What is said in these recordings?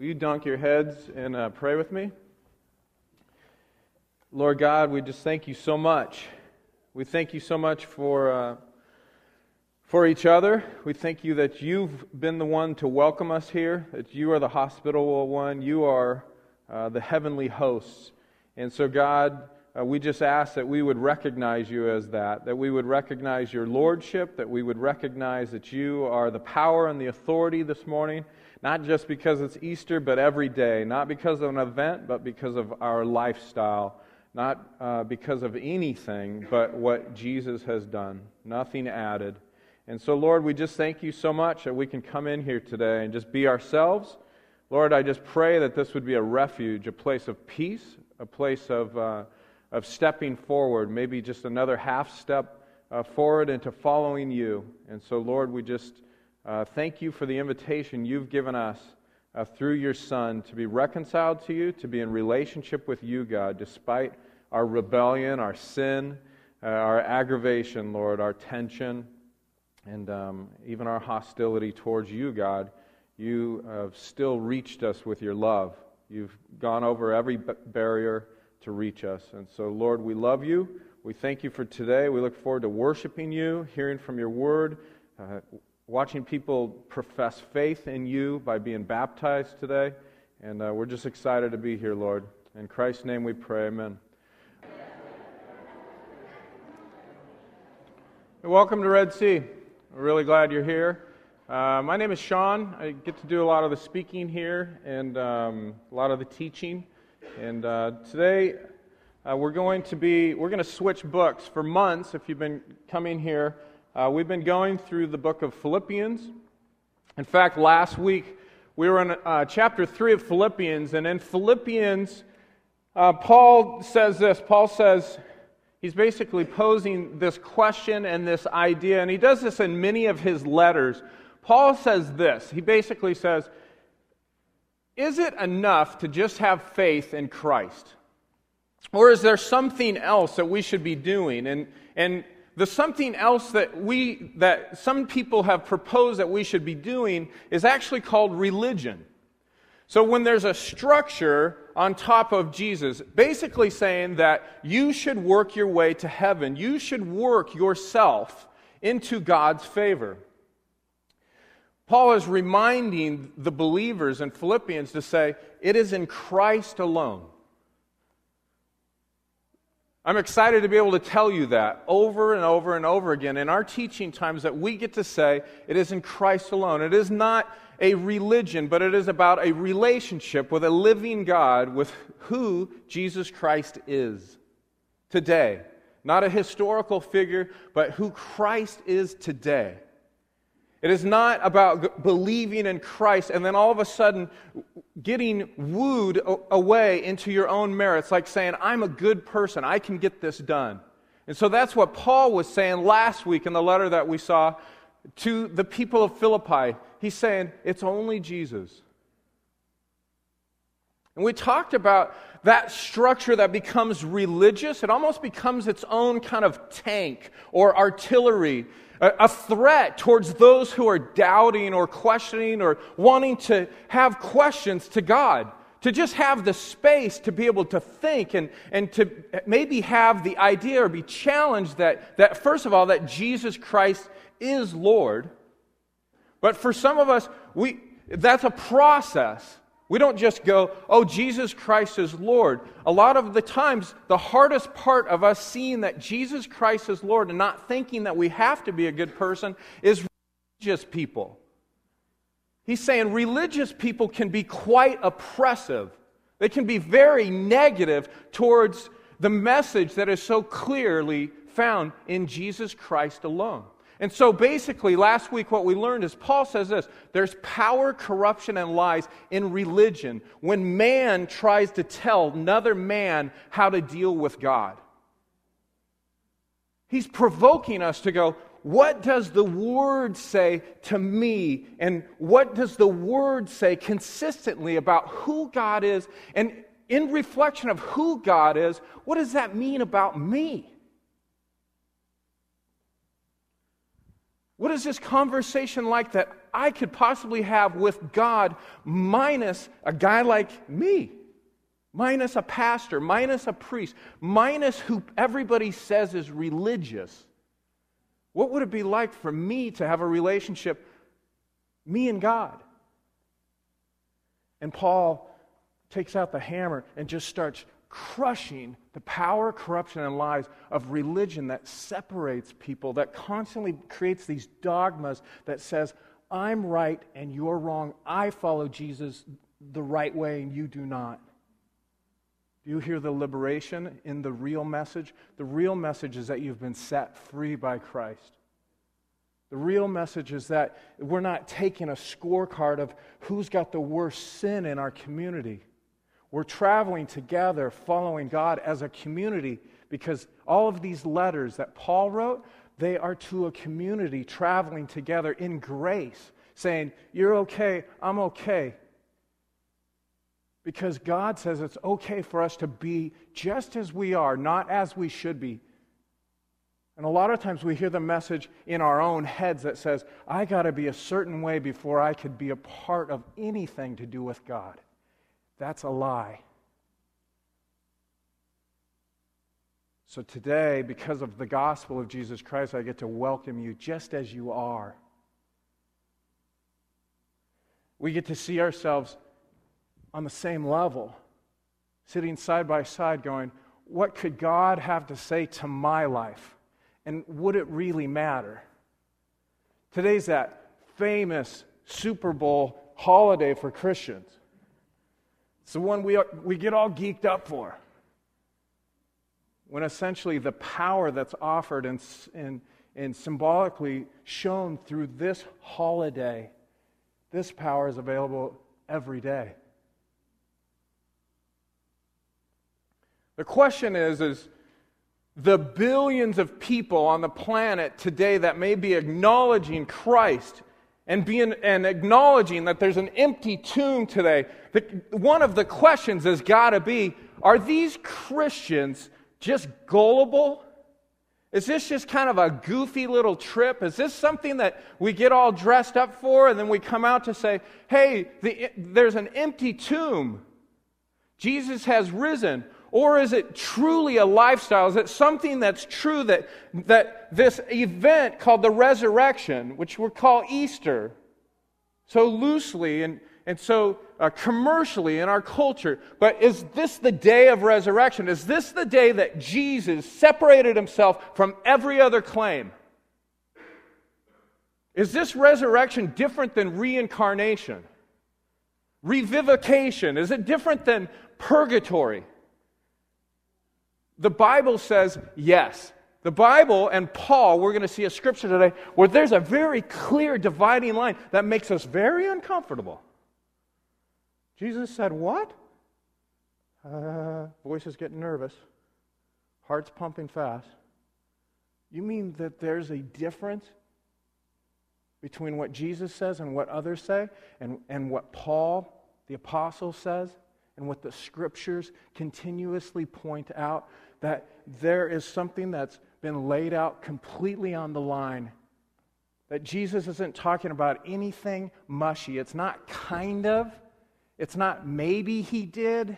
Will you dunk your heads and uh, pray with me? Lord God, we just thank you so much. We thank you so much for, uh, for each other. We thank you that you've been the one to welcome us here, that you are the hospitable one, you are uh, the heavenly hosts. And so, God, uh, we just ask that we would recognize you as that, that we would recognize your lordship, that we would recognize that you are the power and the authority this morning not just because it's Easter, but every day. Not because of an event, but because of our lifestyle. Not uh, because of anything, but what Jesus has done. Nothing added. And so, Lord, we just thank you so much that we can come in here today and just be ourselves. Lord, I just pray that this would be a refuge, a place of peace, a place of, uh, of stepping forward, maybe just another half step uh, forward into following you. And so, Lord, we just uh, thank you for the invitation you've given us uh, through your Son to be reconciled to you, to be in relationship with you, God, despite our rebellion, our sin, uh, our aggravation, Lord, our tension, and um, even our hostility towards you, God. You have still reached us with your love. You've gone over every barrier to reach us. And so, Lord, we love you. We thank you for today. We look forward to worshiping you, hearing from your word. Uh, watching people profess faith in you by being baptized today. And uh, we're just excited to be here, Lord. In Christ's name we pray, amen. Welcome to Red Sea. We're really glad you're here. Uh, my name is Sean. I get to do a lot of the speaking here and um, a lot of the teaching. And uh, today uh, we're going to be we're going to switch books for months. If you've been coming here, uh, we've been going through the book of Philippians. In fact, last week we were in uh, chapter 3 of Philippians, and in Philippians, uh, Paul says this. Paul says, he's basically posing this question and this idea, and he does this in many of his letters. Paul says this. He basically says, Is it enough to just have faith in Christ? Or is there something else that we should be doing? And, and the something else that we that some people have proposed that we should be doing is actually called religion. So when there's a structure on top of Jesus, basically saying that you should work your way to heaven, you should work yourself into God's favor. Paul is reminding the believers in Philippians to say, it is in Christ alone. I'm excited to be able to tell you that over and over and over again in our teaching times that we get to say it is in Christ alone. It is not a religion, but it is about a relationship with a living God with who Jesus Christ is today. Not a historical figure, but who Christ is today. It is not about believing in Christ and then all of a sudden getting wooed away into your own merits, like saying, I'm a good person, I can get this done. And so that's what Paul was saying last week in the letter that we saw to the people of Philippi. He's saying, It's only Jesus. And we talked about that structure that becomes religious. It almost becomes its own kind of tank or artillery a threat towards those who are doubting or questioning or wanting to have questions to God. To just have the space to be able to think and, and to maybe have the idea or be challenged that, that, first of all, that Jesus Christ is Lord. But for some of us, we, that's a process. We don't just go, oh, Jesus Christ is Lord. A lot of the times, the hardest part of us seeing that Jesus Christ is Lord and not thinking that we have to be a good person is religious people. He's saying religious people can be quite oppressive, they can be very negative towards the message that is so clearly found in Jesus Christ alone. And so basically, last week, what we learned is Paul says this there's power, corruption, and lies in religion when man tries to tell another man how to deal with God. He's provoking us to go, what does the Word say to me? And what does the Word say consistently about who God is? And in reflection of who God is, what does that mean about me? What is this conversation like that I could possibly have with God minus a guy like me, minus a pastor, minus a priest, minus who everybody says is religious. What would it be like for me to have a relationship, me and God? And Paul takes out the hammer and just starts crushing the power, corruption, and lies of religion that separates people, that constantly creates these dogmas that says, I'm right and you're wrong. I follow Jesus the right way and you do not. Do you hear the liberation in the real message? The real message is that you've been set free by Christ. The real message is that we're not taking a scorecard of who's got the worst sin in our community. We're traveling together, following God as a community, because all of these letters that Paul wrote, they are to a community traveling together in grace, saying, You're okay, I'm okay. Because God says it's okay for us to be just as we are, not as we should be. And a lot of times we hear the message in our own heads that says, I got to be a certain way before I could be a part of anything to do with God. That's a lie. So today, because of the gospel of Jesus Christ, I get to welcome you just as you are. We get to see ourselves on the same level, sitting side by side, going, What could God have to say to my life? And would it really matter? Today's that famous Super Bowl holiday for Christians. It's the one we, are, we get all geeked up for. When essentially the power that's offered and, and, and symbolically shown through this holiday, this power is available every day. The question is, is the billions of people on the planet today that may be acknowledging Christ and, being, and acknowledging that there's an empty tomb today, the, one of the questions has got to be are these Christians just gullible? Is this just kind of a goofy little trip? Is this something that we get all dressed up for and then we come out to say, hey, the, there's an empty tomb? Jesus has risen. Or is it truly a lifestyle? Is it something that's true that, that this event called the resurrection, which we call Easter, so loosely and, and so uh, commercially in our culture, but is this the day of resurrection? Is this the day that Jesus separated himself from every other claim? Is this resurrection different than reincarnation? Revivification? Is it different than purgatory? The Bible says yes. The Bible and Paul, we're going to see a scripture today where there's a very clear dividing line that makes us very uncomfortable. Jesus said, What? Uh, voice is getting nervous, heart's pumping fast. You mean that there's a difference between what Jesus says and what others say, and, and what Paul, the apostle, says, and what the scriptures continuously point out? That there is something that's been laid out completely on the line. That Jesus isn't talking about anything mushy. It's not kind of, it's not maybe he did.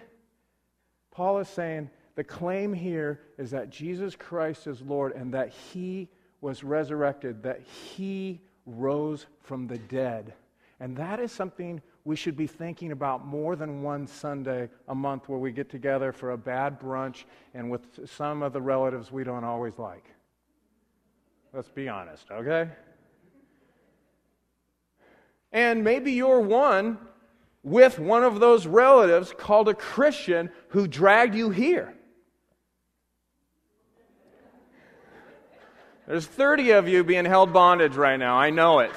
Paul is saying the claim here is that Jesus Christ is Lord and that he was resurrected, that he rose from the dead. And that is something we should be thinking about more than one Sunday a month where we get together for a bad brunch and with some of the relatives we don't always like. Let's be honest, okay? And maybe you're one with one of those relatives called a Christian who dragged you here. There's 30 of you being held bondage right now. I know it.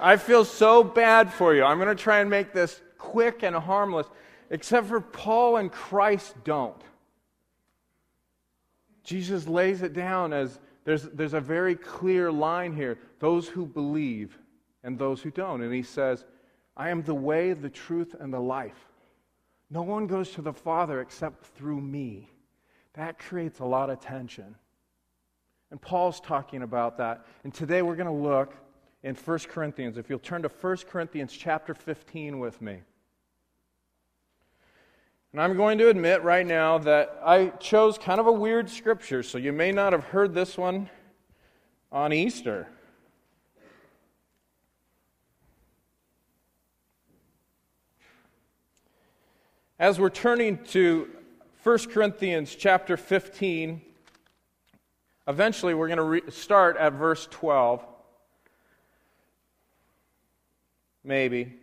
I feel so bad for you. I'm going to try and make this quick and harmless, except for Paul and Christ don't. Jesus lays it down as there's, there's a very clear line here those who believe and those who don't. And he says, I am the way, the truth, and the life. No one goes to the Father except through me. That creates a lot of tension. And Paul's talking about that. And today we're going to look in 1 Corinthians. If you'll turn to 1 Corinthians chapter 15 with me. And I'm going to admit right now that I chose kind of a weird scripture, so you may not have heard this one on Easter. As we're turning to 1 Corinthians chapter 15, eventually we're going to re- start at verse 12. Maybe.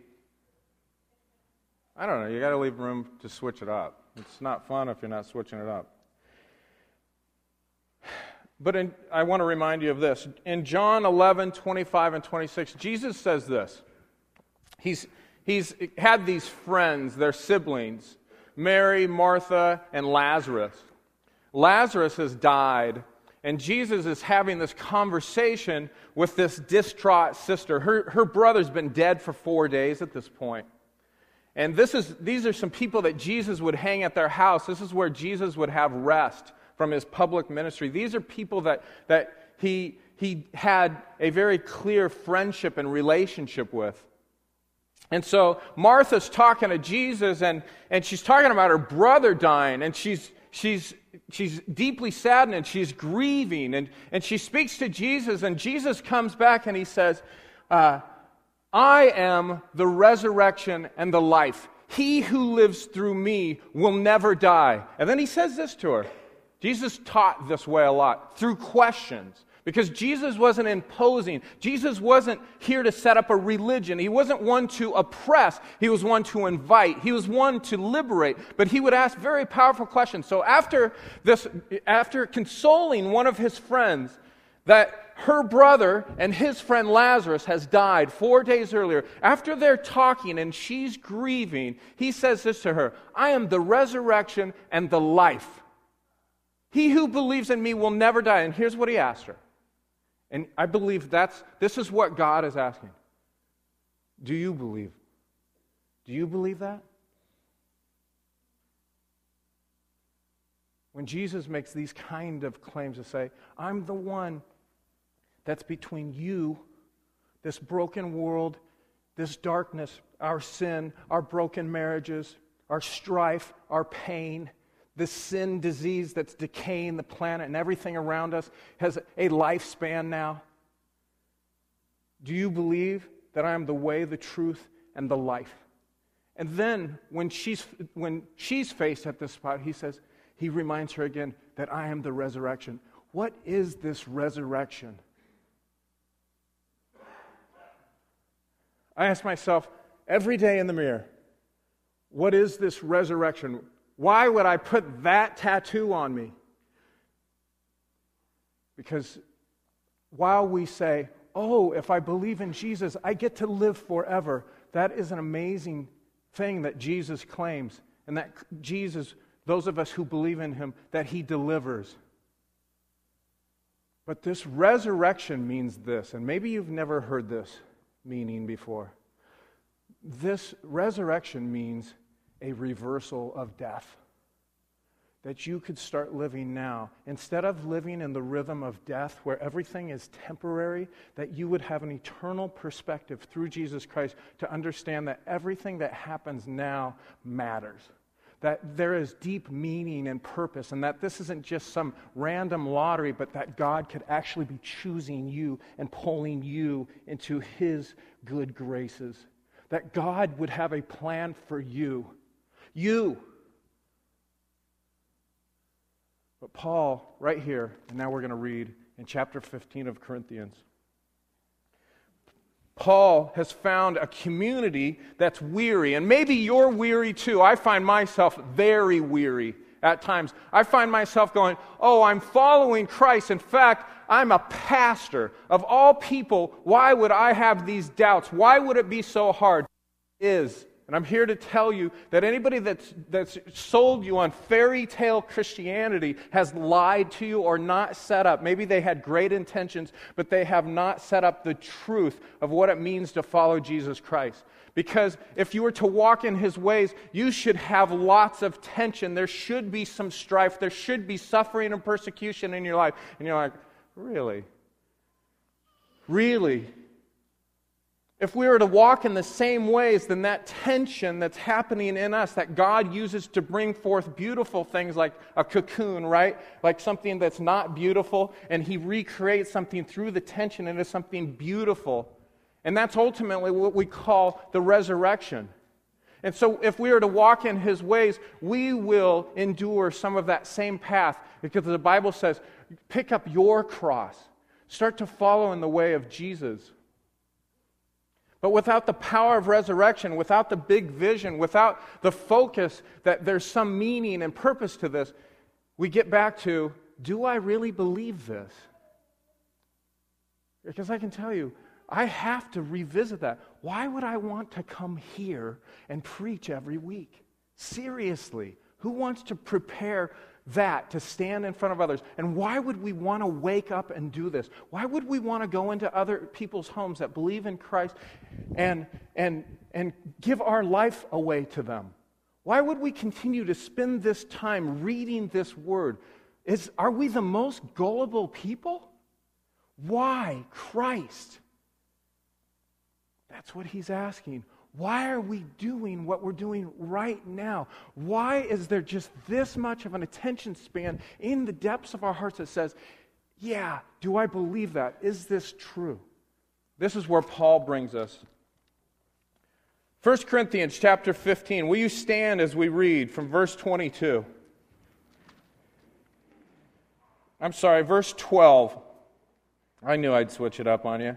I don't know. You got to leave room to switch it up. It's not fun if you're not switching it up. But in, I want to remind you of this. In John 11, 25, and 26, Jesus says this. He's, he's had these friends, their siblings, Mary, Martha, and Lazarus. Lazarus has died, and Jesus is having this conversation with this distraught sister. Her, her brother's been dead for four days at this point. And this is, these are some people that Jesus would hang at their house. This is where Jesus would have rest from his public ministry. These are people that, that he, he had a very clear friendship and relationship with. And so Martha's talking to Jesus, and, and she's talking about her brother dying, and she's, she's, she's deeply saddened and she's grieving. And, and she speaks to Jesus, and Jesus comes back and he says, uh, I am the resurrection and the life. He who lives through me will never die. And then he says this to her. Jesus taught this way a lot through questions. Because Jesus wasn't imposing. Jesus wasn't here to set up a religion. He wasn't one to oppress. He was one to invite. He was one to liberate. But he would ask very powerful questions. So after this, after consoling one of his friends that her brother and his friend Lazarus has died four days earlier. After they're talking and she's grieving, he says this to her I am the resurrection and the life. He who believes in me will never die. And here's what he asked her. And I believe that's this is what God is asking. Do you believe? Do you believe that? When Jesus makes these kind of claims to say, I'm the one that's between you, this broken world, this darkness, our sin, our broken marriages, our strife, our pain, this sin disease that's decaying the planet and everything around us has a lifespan now. Do you believe that I am the way, the truth, and the life? And then when she's, when she's faced at this spot, he says, he reminds her again that I am the resurrection. What is this resurrection? I ask myself every day in the mirror, what is this resurrection? Why would I put that tattoo on me? Because while we say, oh, if I believe in Jesus, I get to live forever, that is an amazing thing that Jesus claims. And that Jesus, those of us who believe in him, that he delivers. But this resurrection means this, and maybe you've never heard this meaning before. This resurrection means a reversal of death. That you could start living now. Instead of living in the rhythm of death where everything is temporary, that you would have an eternal perspective through Jesus Christ to understand that everything that happens now matters that there is deep meaning and purpose, and that this isn't just some random lottery, but that God could actually be choosing you and pulling you into His good graces. That God would have a plan for you. You. But Paul, right here, and now we're going to read in chapter 15 of Corinthians. Paul has found a community that's weary, and maybe you're weary too. I find myself very weary at times. I find myself going, Oh, I'm following Christ. In fact, I'm a pastor. Of all people, why would I have these doubts? Why would it be so hard? It is and I'm here to tell you that anybody that's, that's sold you on fairy tale Christianity has lied to you or not set up. Maybe they had great intentions, but they have not set up the truth of what it means to follow Jesus Christ. Because if you were to walk in his ways, you should have lots of tension. There should be some strife. There should be suffering and persecution in your life. And you're like, really? Really? If we were to walk in the same ways, then that tension that's happening in us, that God uses to bring forth beautiful things like a cocoon, right? Like something that's not beautiful, and He recreates something through the tension into something beautiful. And that's ultimately what we call the resurrection. And so, if we are to walk in His ways, we will endure some of that same path because the Bible says, pick up your cross, start to follow in the way of Jesus. But without the power of resurrection, without the big vision, without the focus that there's some meaning and purpose to this, we get back to do I really believe this? Because I can tell you, I have to revisit that. Why would I want to come here and preach every week? Seriously, who wants to prepare that to stand in front of others. And why would we want to wake up and do this? Why would we want to go into other people's homes that believe in Christ and, and, and give our life away to them? Why would we continue to spend this time reading this word? Is, are we the most gullible people? Why Christ? That's what he's asking. Why are we doing what we're doing right now? Why is there just this much of an attention span in the depths of our hearts that says, yeah, do I believe that? Is this true? This is where Paul brings us. 1 Corinthians chapter 15. Will you stand as we read from verse 22? I'm sorry, verse 12. I knew I'd switch it up on you.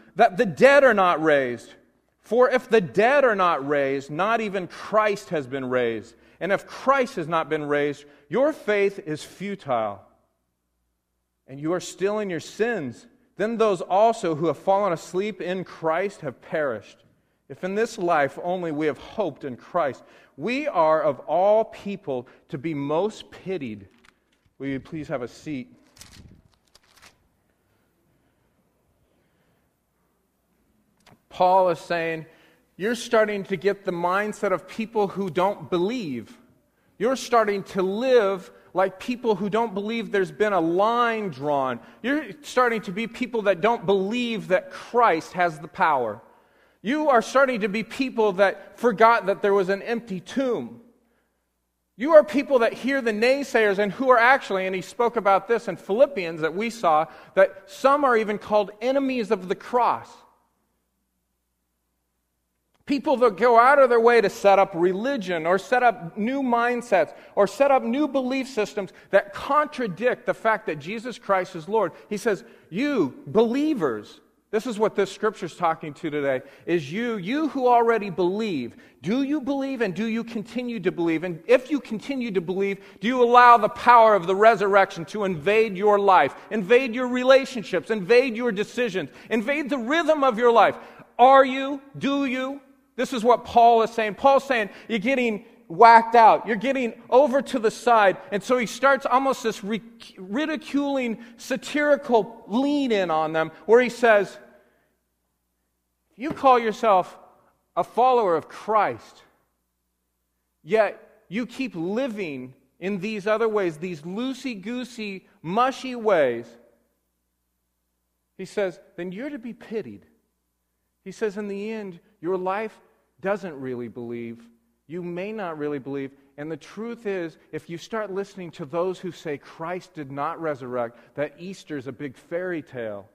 that the dead are not raised. For if the dead are not raised, not even Christ has been raised. And if Christ has not been raised, your faith is futile. And you are still in your sins. Then those also who have fallen asleep in Christ have perished. If in this life only we have hoped in Christ, we are of all people to be most pitied. Will you please have a seat? Paul is saying, you're starting to get the mindset of people who don't believe. You're starting to live like people who don't believe there's been a line drawn. You're starting to be people that don't believe that Christ has the power. You are starting to be people that forgot that there was an empty tomb. You are people that hear the naysayers and who are actually, and he spoke about this in Philippians that we saw, that some are even called enemies of the cross. People that go out of their way to set up religion or set up new mindsets or set up new belief systems that contradict the fact that Jesus Christ is Lord. He says, You, believers, this is what this scripture is talking to today, is you, you who already believe. Do you believe and do you continue to believe? And if you continue to believe, do you allow the power of the resurrection to invade your life, invade your relationships, invade your decisions, invade the rhythm of your life? Are you? Do you? This is what Paul is saying. Paul's saying, you're getting whacked out. You're getting over to the side. And so he starts almost this ridiculing, satirical lean in on them where he says, You call yourself a follower of Christ, yet you keep living in these other ways, these loosey goosey, mushy ways. He says, Then you're to be pitied. He says, In the end, your life doesn't really believe. You may not really believe. And the truth is, if you start listening to those who say Christ did not resurrect, that Easter is a big fairy tale.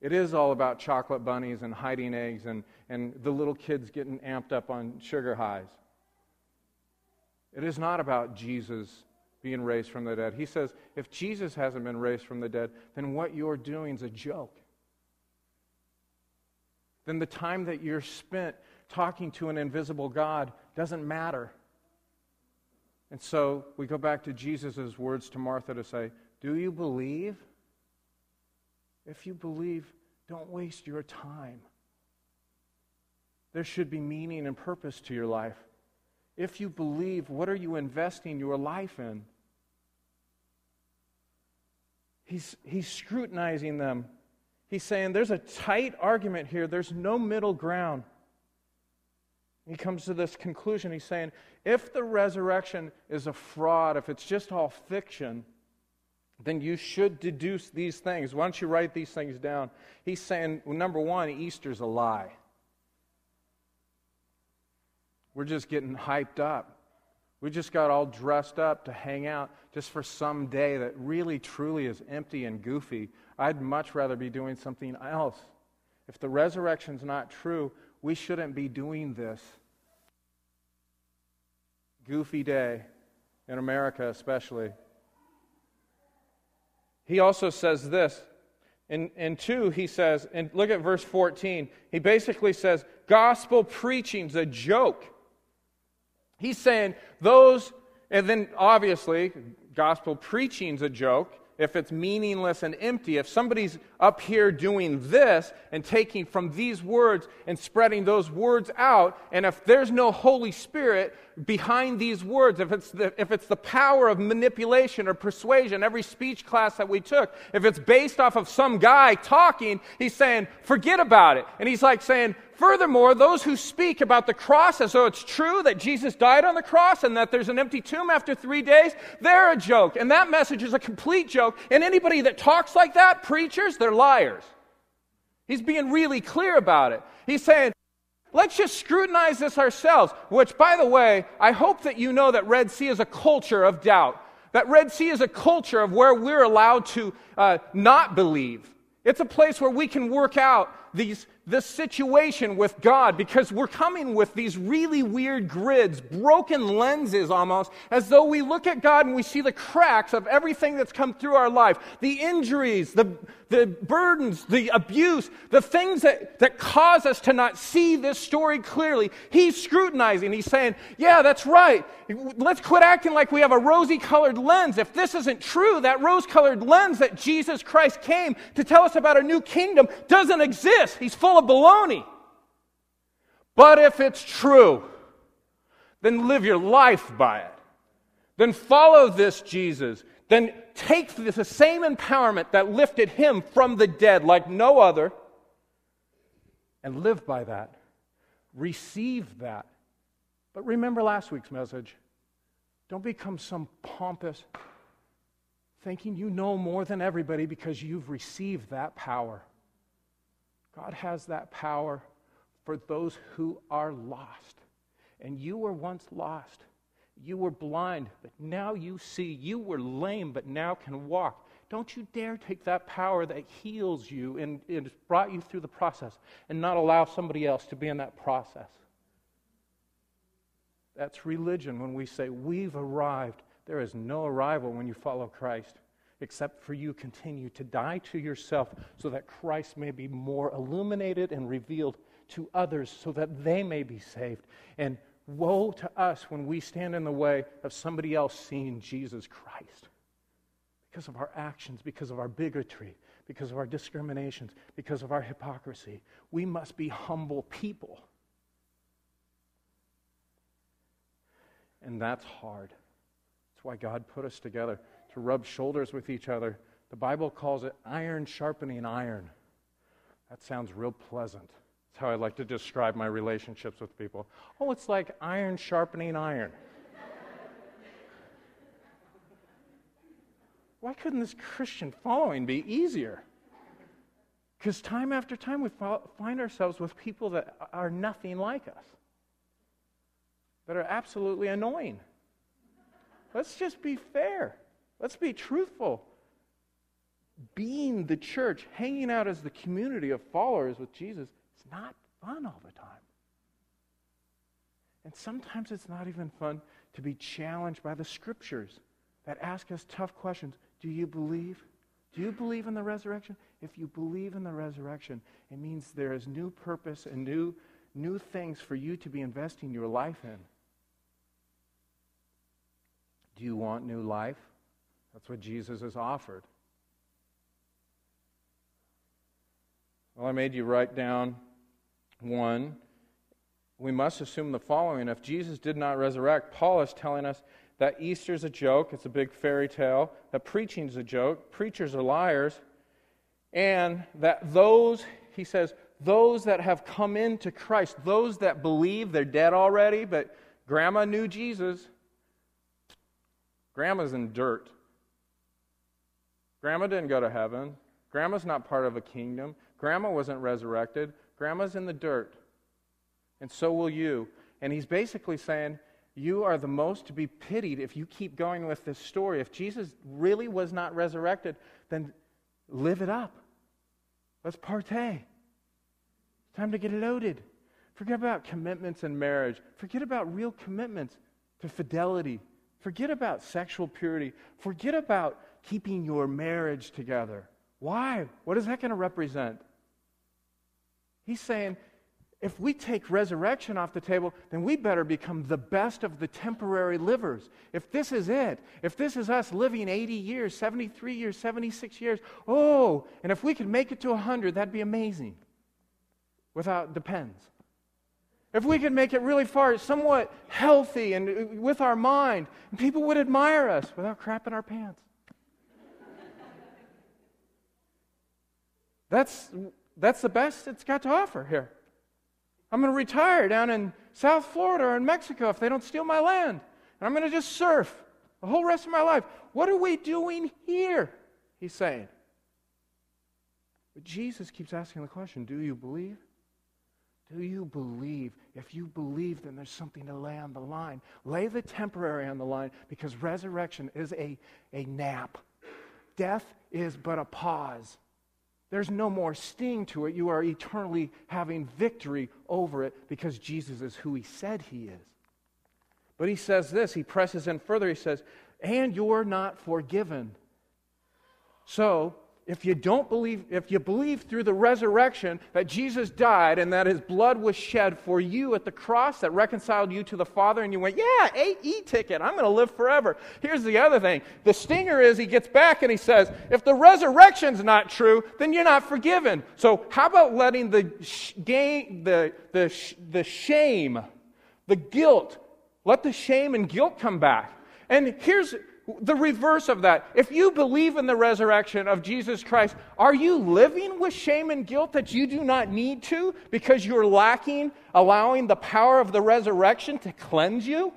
It is all about chocolate bunnies and hiding eggs and, and the little kids getting amped up on sugar highs. It is not about Jesus being raised from the dead. He says, if Jesus hasn't been raised from the dead, then what you're doing is a joke then the time that you're spent talking to an invisible God doesn't matter. And so we go back to Jesus' words to Martha to say, Do you believe? If you believe, don't waste your time. there should be meaning and purpose to your life. If you believe, what are you investing your life in? He's, he's scrutinizing them. He's saying there's a tight argument here, there's no middle ground. He comes to this conclusion. He's saying if the resurrection is a fraud, if it's just all fiction, then you should deduce these things. Why don't you write these things down? He's saying, well, number one, Easter's a lie. We're just getting hyped up. We just got all dressed up to hang out just for some day that really, truly is empty and goofy. I'd much rather be doing something else. If the resurrection's not true, we shouldn't be doing this. Goofy day, in America especially. He also says this. In, in 2, he says, and look at verse 14. He basically says, gospel preaching's a joke. He's saying those, and then obviously, gospel preaching's a joke if it's meaningless and empty, if somebody's up here doing this and taking from these words and spreading those words out, and if there's no Holy Spirit behind these words, if it's the, if it's the power of manipulation or persuasion, every speech class that we took, if it's based off of some guy talking, he's saying, forget about it. And he's like saying, Furthermore, those who speak about the cross as though it's true that Jesus died on the cross and that there's an empty tomb after three days, they're a joke. And that message is a complete joke. And anybody that talks like that, preachers, they're liars. He's being really clear about it. He's saying, let's just scrutinize this ourselves. Which, by the way, I hope that you know that Red Sea is a culture of doubt. That Red Sea is a culture of where we're allowed to uh, not believe. It's a place where we can work out these this situation with God because we're coming with these really weird grids, broken lenses almost, as though we look at God and we see the cracks of everything that's come through our life the injuries, the, the burdens, the abuse, the things that, that cause us to not see this story clearly. He's scrutinizing. He's saying, Yeah, that's right. Let's quit acting like we have a rosy colored lens. If this isn't true, that rose colored lens that Jesus Christ came to tell us about a new kingdom doesn't exist. He's full of baloney. But if it's true, then live your life by it. Then follow this Jesus. Then take the same empowerment that lifted him from the dead like no other and live by that. Receive that. But remember last week's message. Don't become some pompous, thinking you know more than everybody because you've received that power. God has that power for those who are lost. And you were once lost. You were blind, but now you see. You were lame, but now can walk. Don't you dare take that power that heals you and, and brought you through the process and not allow somebody else to be in that process. That's religion when we say we've arrived. There is no arrival when you follow Christ except for you continue to die to yourself so that Christ may be more illuminated and revealed to others so that they may be saved. And woe to us when we stand in the way of somebody else seeing Jesus Christ because of our actions, because of our bigotry, because of our discriminations, because of our hypocrisy. We must be humble people. And that's hard. That's why God put us together to rub shoulders with each other. The Bible calls it iron sharpening iron. That sounds real pleasant. That's how I like to describe my relationships with people. Oh, it's like iron sharpening iron. Why couldn't this Christian following be easier? Because time after time we find ourselves with people that are nothing like us, that are absolutely annoying. Let's just be fair. Let's be truthful. Being the church, hanging out as the community of followers with Jesus, it's not fun all the time. And sometimes it's not even fun to be challenged by the scriptures that ask us tough questions. Do you believe? Do you believe in the resurrection? If you believe in the resurrection, it means there is new purpose and new, new things for you to be investing your life in. Do you want new life? That's what Jesus has offered. Well, I made you write down one. we must assume the following. If Jesus did not resurrect, Paul is telling us that Easter's a joke, it's a big fairy tale, that preaching's a joke, preachers are liars, and that those, he says, those that have come into Christ, those that believe they're dead already, but grandma knew Jesus, grandma's in dirt. Grandma didn't go to heaven. Grandma's not part of a kingdom. Grandma wasn't resurrected. Grandma's in the dirt. And so will you. And he's basically saying, You are the most to be pitied if you keep going with this story. If Jesus really was not resurrected, then live it up. Let's partay. Time to get loaded. Forget about commitments and marriage. Forget about real commitments to fidelity. Forget about sexual purity. Forget about keeping your marriage together. Why? What is that going to represent? He's saying if we take resurrection off the table, then we better become the best of the temporary livers. If this is it, if this is us living 80 years, 73 years, 76 years, oh, and if we could make it to 100, that'd be amazing. Without, depends. If we could make it really far, somewhat healthy and uh, with our mind, people would admire us without crapping our pants. That's, that's the best it's got to offer here. I'm going to retire down in South Florida or in Mexico if they don't steal my land. And I'm going to just surf the whole rest of my life. What are we doing here? He's saying. But Jesus keeps asking the question Do you believe? Do you believe? If you believe, then there's something to lay on the line. Lay the temporary on the line because resurrection is a, a nap. Death is but a pause. There's no more sting to it. You are eternally having victory over it because Jesus is who he said he is. But he says this, he presses in further. He says, And you're not forgiven. So, if you don't believe, if you believe through the resurrection that Jesus died and that his blood was shed for you at the cross that reconciled you to the Father, and you went, Yeah, a E ticket, I'm going to live forever. Here's the other thing the stinger is he gets back and he says, If the resurrection's not true, then you're not forgiven. So, how about letting the, sh- the, the, sh- the shame, the guilt, let the shame and guilt come back? And here's the reverse of that. If you believe in the resurrection of Jesus Christ, are you living with shame and guilt that you do not need to because you're lacking allowing the power of the resurrection to cleanse you?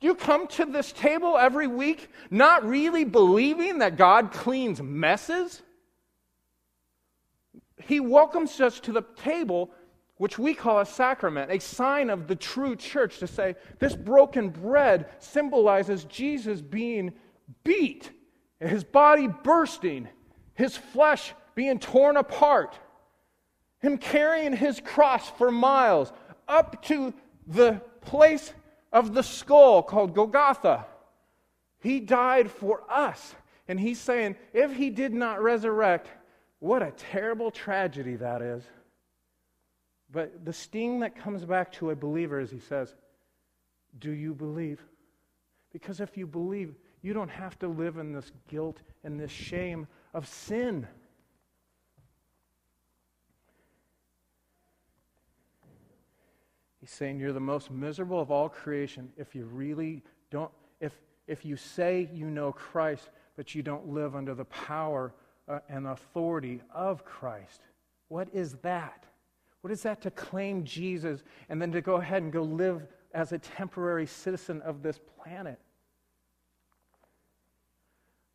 Do you come to this table every week not really believing that God cleans messes? He welcomes us to the table which we call a sacrament, a sign of the true church, to say this broken bread symbolizes Jesus being beat, his body bursting, his flesh being torn apart, him carrying his cross for miles up to the place of the skull called Golgotha. He died for us. And he's saying, if he did not resurrect, what a terrible tragedy that is. But the sting that comes back to a believer is he says, Do you believe? Because if you believe, you don't have to live in this guilt and this shame of sin. He's saying you're the most miserable of all creation if you really don't, if, if you say you know Christ, but you don't live under the power uh, and authority of Christ. What is that? What is that to claim Jesus and then to go ahead and go live as a temporary citizen of this planet?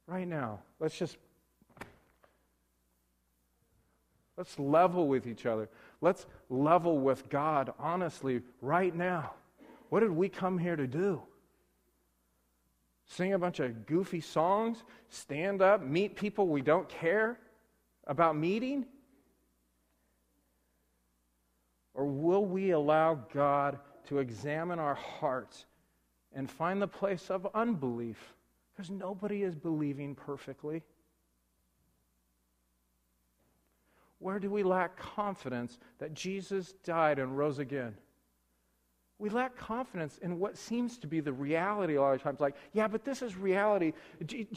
Right now, let's just let's level with each other. Let's level with God honestly right now. What did we come here to do? Sing a bunch of goofy songs, stand up, meet people we don't care about meeting? Or will we allow God to examine our hearts and find the place of unbelief? Because nobody is believing perfectly. Where do we lack confidence that Jesus died and rose again? We lack confidence in what seems to be the reality a lot of times. Like, yeah, but this is reality.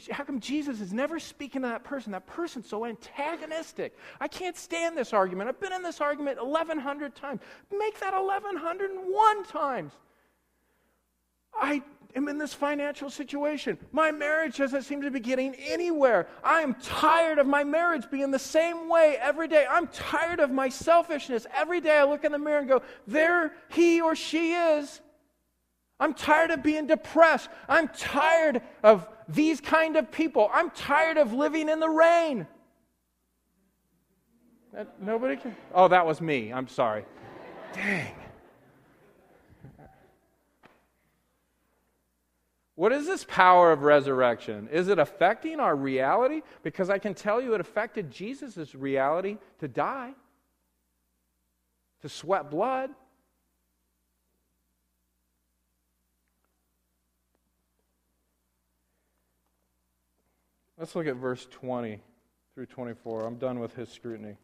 How come Jesus is never speaking to that person? That person's so antagonistic. I can't stand this argument. I've been in this argument 1,100 times. Make that 1,101 times. I am in this financial situation. My marriage doesn't seem to be getting anywhere. I am tired of my marriage being the same way every day. I'm tired of my selfishness. Every day I look in the mirror and go, there he or she is. I'm tired of being depressed. I'm tired of these kind of people. I'm tired of living in the rain. That, nobody can. Oh, that was me. I'm sorry. Dang. What is this power of resurrection? Is it affecting our reality? Because I can tell you it affected Jesus' reality to die, to sweat blood. Let's look at verse 20 through 24. I'm done with his scrutiny.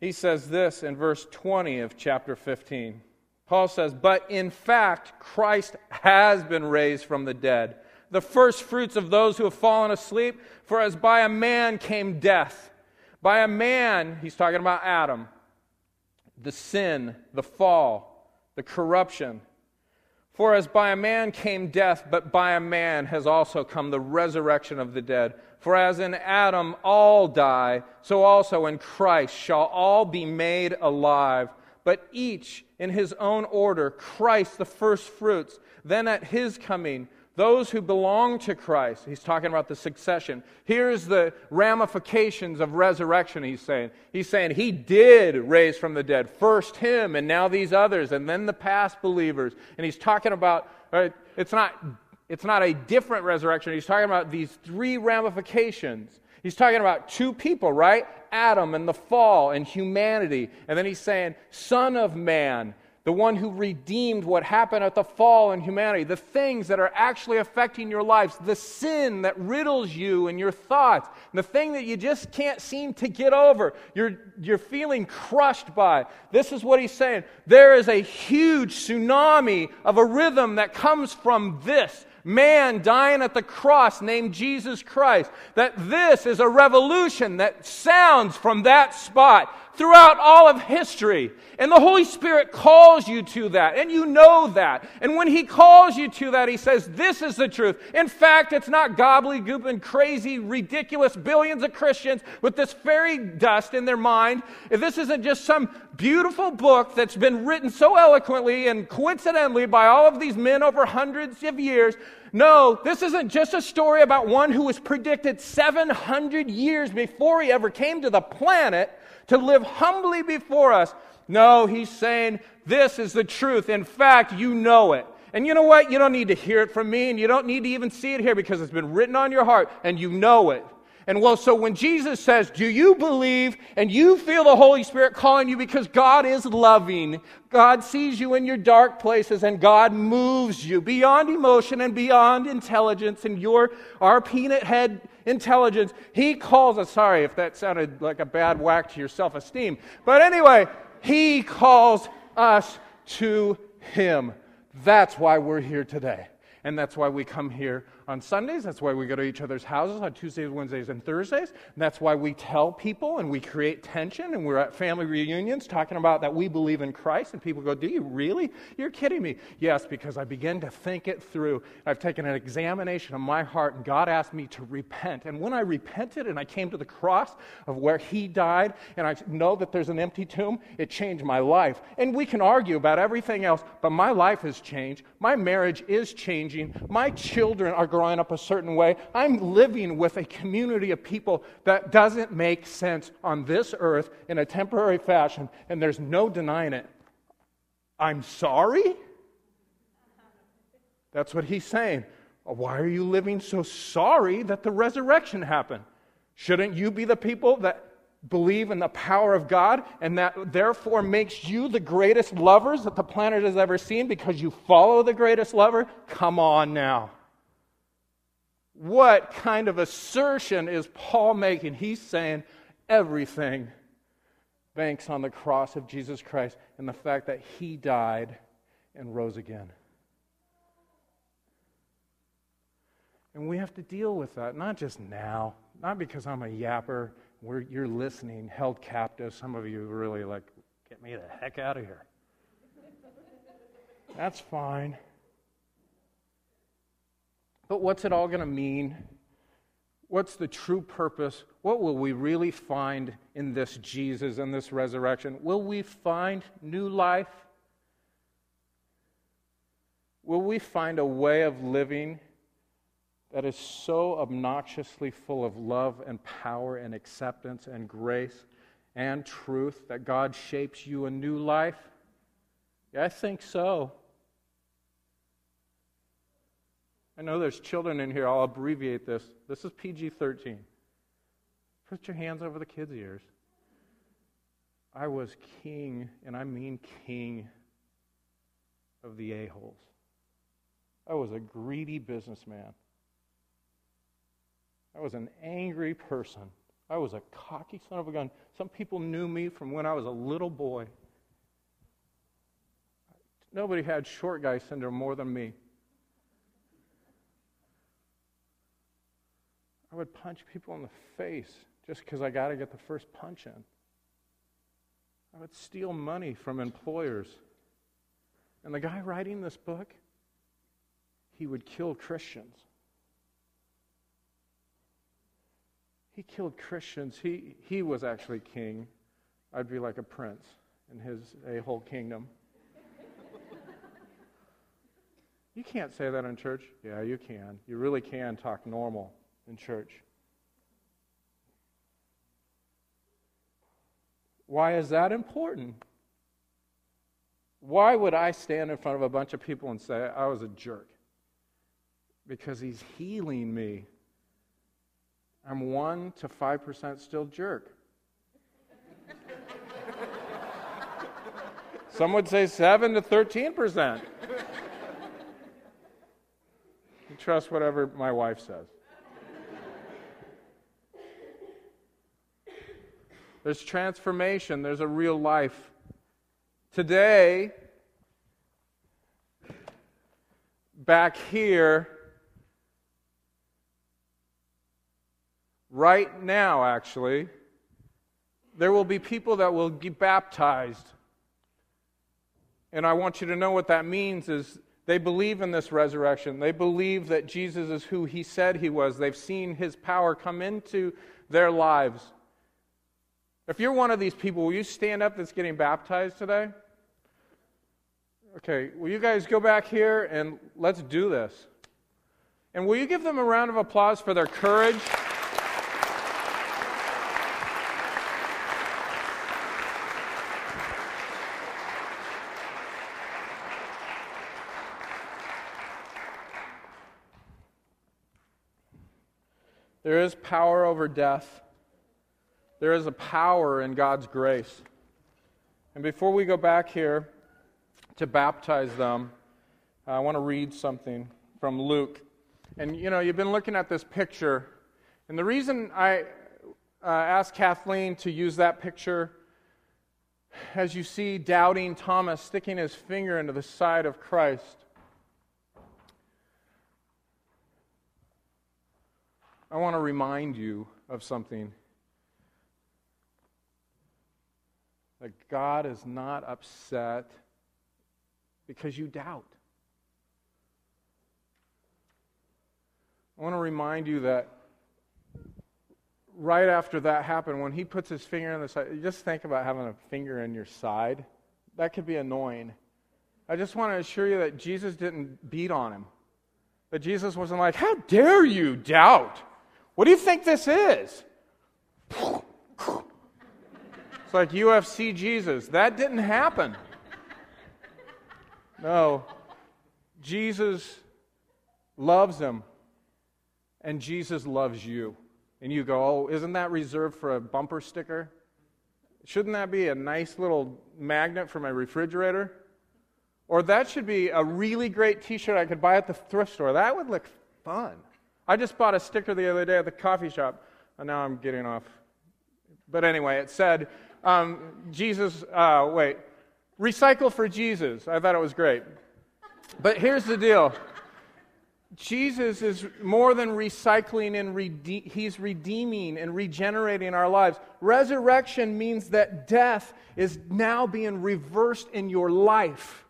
He says this in verse 20 of chapter 15. Paul says, But in fact, Christ has been raised from the dead, the first fruits of those who have fallen asleep. For as by a man came death, by a man, he's talking about Adam, the sin, the fall, the corruption. For as by a man came death, but by a man has also come the resurrection of the dead. For as in Adam all die, so also in Christ shall all be made alive but each in his own order Christ the first fruits, then at his coming, those who belong to Christ. He's talking about the succession. Here's the ramifications of resurrection, he's saying. He's saying he did raise from the dead. First him, and now these others, and then the past believers. And he's talking about, it's not. It's not a different resurrection. He's talking about these three ramifications. He's talking about two people, right? Adam and the fall and humanity. And then he's saying, Son of Man, the one who redeemed what happened at the fall and humanity, the things that are actually affecting your lives, the sin that riddles you and your thoughts, the thing that you just can't seem to get over, you're, you're feeling crushed by. This is what he's saying. There is a huge tsunami of a rhythm that comes from this man dying at the cross named Jesus Christ. That this is a revolution that sounds from that spot throughout all of history. And the Holy Spirit calls you to that, and you know that. And when He calls you to that, He says, This is the truth. In fact, it's not gobbledygook and crazy, ridiculous billions of Christians with this fairy dust in their mind. If this isn't just some beautiful book that's been written so eloquently and coincidentally by all of these men over hundreds of years. No, this isn't just a story about one who was predicted 700 years before he ever came to the planet to live humbly before us. No, he's saying this is the truth. In fact, you know it. And you know what? You don't need to hear it from me, and you don't need to even see it here because it's been written on your heart, and you know it. And well, so when Jesus says, Do you believe and you feel the Holy Spirit calling you because God is loving, God sees you in your dark places, and God moves you beyond emotion and beyond intelligence and your, our peanut head intelligence. He calls us, sorry if that sounded like a bad whack to your self esteem, but anyway, He calls us to Him. That's why we're here today. And that's why we come here on Sundays. That's why we go to each other's houses on Tuesdays, Wednesdays, and Thursdays. And that's why we tell people and we create tension. And we're at family reunions talking about that we believe in Christ. And people go, Do you really? You're kidding me. Yes, because I begin to think it through. I've taken an examination of my heart, and God asked me to repent. And when I repented and I came to the cross of where He died, and I know that there's an empty tomb, it changed my life. And we can argue about everything else, but my life has changed. My marriage is changing. My children are growing up a certain way. I'm living with a community of people that doesn't make sense on this earth in a temporary fashion, and there's no denying it. I'm sorry? That's what he's saying. Why are you living so sorry that the resurrection happened? Shouldn't you be the people that believe in the power of God and that therefore makes you the greatest lovers that the planet has ever seen because you follow the greatest lover? Come on now. What kind of assertion is Paul making? He's saying everything banks on the cross of Jesus Christ and the fact that he died and rose again. And we have to deal with that, not just now, not because I'm a yapper, where you're listening, held captive. Some of you really like, get me the heck out of here. That's fine. But what's it all going to mean? What's the true purpose? What will we really find in this Jesus and this resurrection? Will we find new life? Will we find a way of living that is so obnoxiously full of love and power and acceptance and grace and truth that God shapes you a new life? Yeah, I think so. I know there's children in here. I'll abbreviate this. This is PG 13. Put your hands over the kids' ears. I was king, and I mean king, of the a-holes. I was a greedy businessman. I was an angry person. I was a cocky son of a gun. Some people knew me from when I was a little boy. Nobody had short guy syndrome more than me. I would punch people in the face just because I got to get the first punch in. I would steal money from employers. And the guy writing this book, he would kill Christians. He killed Christians. He, he was actually king. I'd be like a prince in his a whole kingdom. you can't say that in church. Yeah, you can. You really can talk normal in church. Why is that important? Why would I stand in front of a bunch of people and say I was a jerk? Because he's healing me. I'm 1 to 5% still jerk. Some would say 7 to 13%. You trust whatever my wife says. There's transformation, there's a real life. Today, back here, right now, actually, there will be people that will be baptized. And I want you to know what that means is they believe in this resurrection. They believe that Jesus is who he said he was. They've seen his power come into their lives. If you're one of these people, will you stand up that's getting baptized today? Okay, will you guys go back here and let's do this? And will you give them a round of applause for their courage? There is power over death. There is a power in God's grace. And before we go back here to baptize them, I want to read something from Luke. And you know, you've been looking at this picture, and the reason I uh, asked Kathleen to use that picture, as you see doubting Thomas sticking his finger into the side of Christ, I want to remind you of something that God is not upset because you doubt. I want to remind you that right after that happened, when he puts his finger in the side, just think about having a finger in your side. That could be annoying. I just want to assure you that Jesus didn't beat on him. That Jesus wasn't like, How dare you doubt? What do you think this is? It's like UFC Jesus. That didn't happen. No. Jesus loves him, and Jesus loves you. And you go, oh, isn't that reserved for a bumper sticker? Shouldn't that be a nice little magnet for my refrigerator? Or that should be a really great t shirt I could buy at the thrift store. That would look fun. I just bought a sticker the other day at the coffee shop, and now I'm getting off. But anyway, it said, Um, Jesus, uh, wait, recycle for Jesus. I thought it was great. But here's the deal Jesus is more than recycling and rede- he's redeeming and regenerating our lives. Resurrection means that death is now being reversed in your life.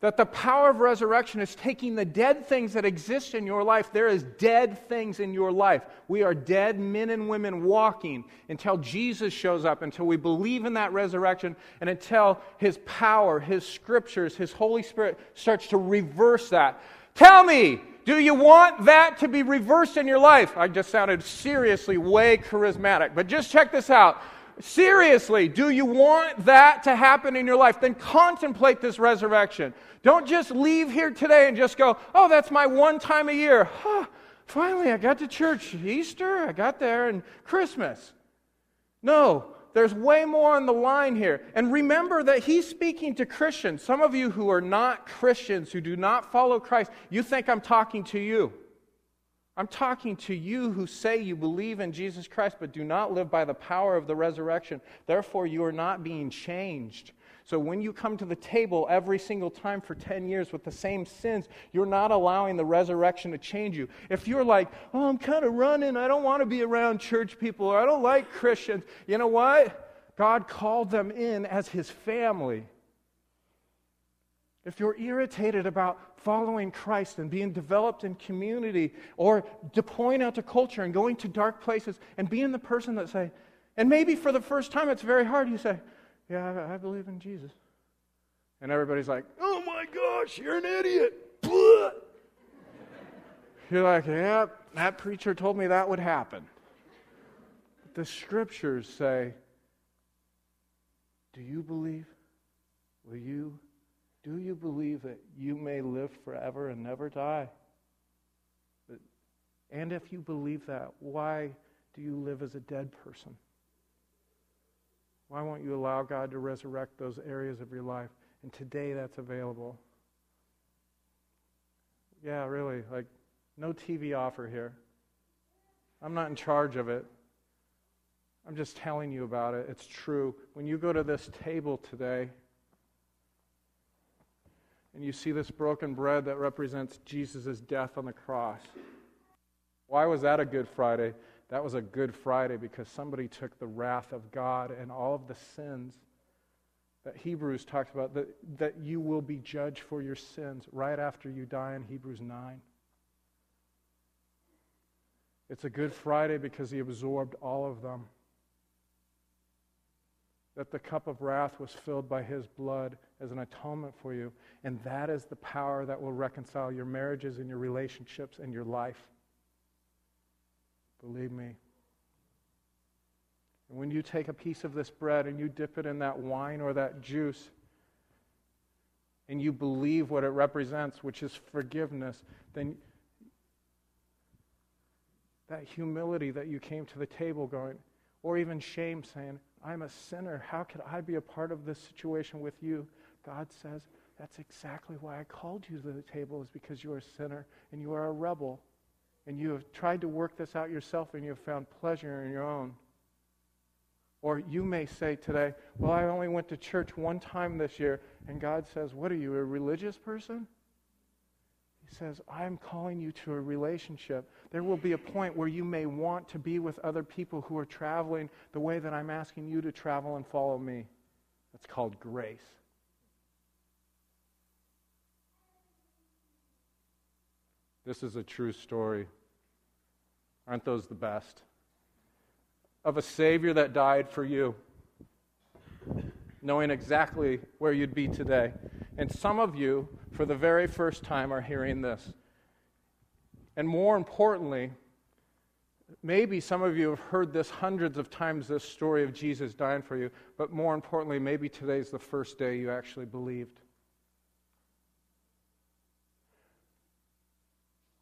That the power of resurrection is taking the dead things that exist in your life. There is dead things in your life. We are dead men and women walking until Jesus shows up, until we believe in that resurrection, and until his power, his scriptures, his Holy Spirit starts to reverse that. Tell me, do you want that to be reversed in your life? I just sounded seriously way charismatic, but just check this out. Seriously, do you want that to happen in your life? Then contemplate this resurrection. Don't just leave here today and just go, oh, that's my one time a year. Huh, finally, I got to church. Easter, I got there, and Christmas. No, there's way more on the line here. And remember that he's speaking to Christians. Some of you who are not Christians, who do not follow Christ, you think I'm talking to you. I'm talking to you who say you believe in Jesus Christ but do not live by the power of the resurrection. Therefore, you are not being changed. So when you come to the table every single time for 10 years with the same sins, you're not allowing the resurrection to change you. If you're like, oh, I'm kind of running, I don't want to be around church people, or I don't like Christians, you know what? God called them in as his family. If you're irritated about following Christ and being developed in community or deploying out to culture and going to dark places and being the person that say, and maybe for the first time it's very hard, you say, yeah, I believe in Jesus. And everybody's like, oh my gosh, you're an idiot. You're like, yeah, that preacher told me that would happen. The scriptures say, do you believe? Will you? Do you believe that you may live forever and never die? And if you believe that, why do you live as a dead person? Why won't you allow God to resurrect those areas of your life? And today that's available. Yeah, really, like no TV offer here. I'm not in charge of it. I'm just telling you about it. It's true. When you go to this table today and you see this broken bread that represents Jesus' death on the cross, why was that a Good Friday? That was a good Friday because somebody took the wrath of God and all of the sins that Hebrews talks about, that, that you will be judged for your sins right after you die in Hebrews 9. It's a good Friday because he absorbed all of them. That the cup of wrath was filled by his blood as an atonement for you. And that is the power that will reconcile your marriages and your relationships and your life. Believe me. And when you take a piece of this bread and you dip it in that wine or that juice, and you believe what it represents, which is forgiveness, then that humility that you came to the table going, or even shame saying, I'm a sinner. How could I be a part of this situation with you? God says, That's exactly why I called you to the table, is because you are a sinner and you are a rebel and you have tried to work this out yourself and you have found pleasure in your own. Or you may say today, Well, I only went to church one time this year. And God says, What are you, a religious person? He says, I'm calling you to a relationship. There will be a point where you may want to be with other people who are traveling the way that I'm asking you to travel and follow me. That's called grace. This is a true story. Aren't those the best? Of a Savior that died for you, knowing exactly where you'd be today. And some of you, for the very first time, are hearing this. And more importantly, maybe some of you have heard this hundreds of times this story of Jesus dying for you, but more importantly, maybe today's the first day you actually believed.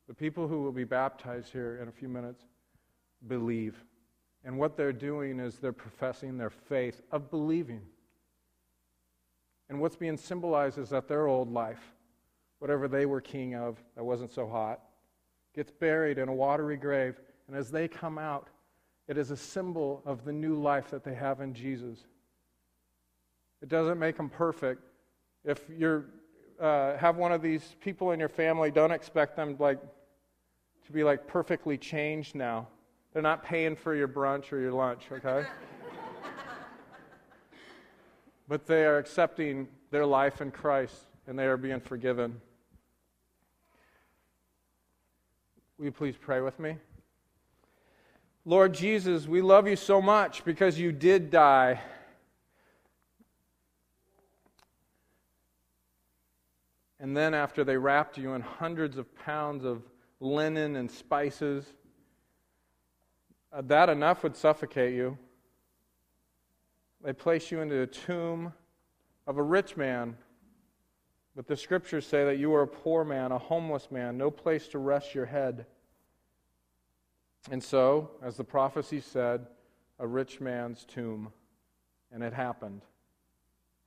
The people who will be baptized here in a few minutes believe. And what they're doing is they're professing their faith of believing. And what's being symbolized is that their old life, whatever they were king of that wasn't so hot, gets buried in a watery grave. And as they come out, it is a symbol of the new life that they have in Jesus. It doesn't make them perfect. If you uh, have one of these people in your family, don't expect them like to be like perfectly changed now. They're not paying for your brunch or your lunch, okay? but they are accepting their life in Christ and they are being forgiven. Will you please pray with me? Lord Jesus, we love you so much because you did die. And then, after they wrapped you in hundreds of pounds of linen and spices, uh, that enough would suffocate you. They place you into the tomb of a rich man. But the scriptures say that you were a poor man, a homeless man, no place to rest your head. And so, as the prophecy said, a rich man's tomb. And it happened.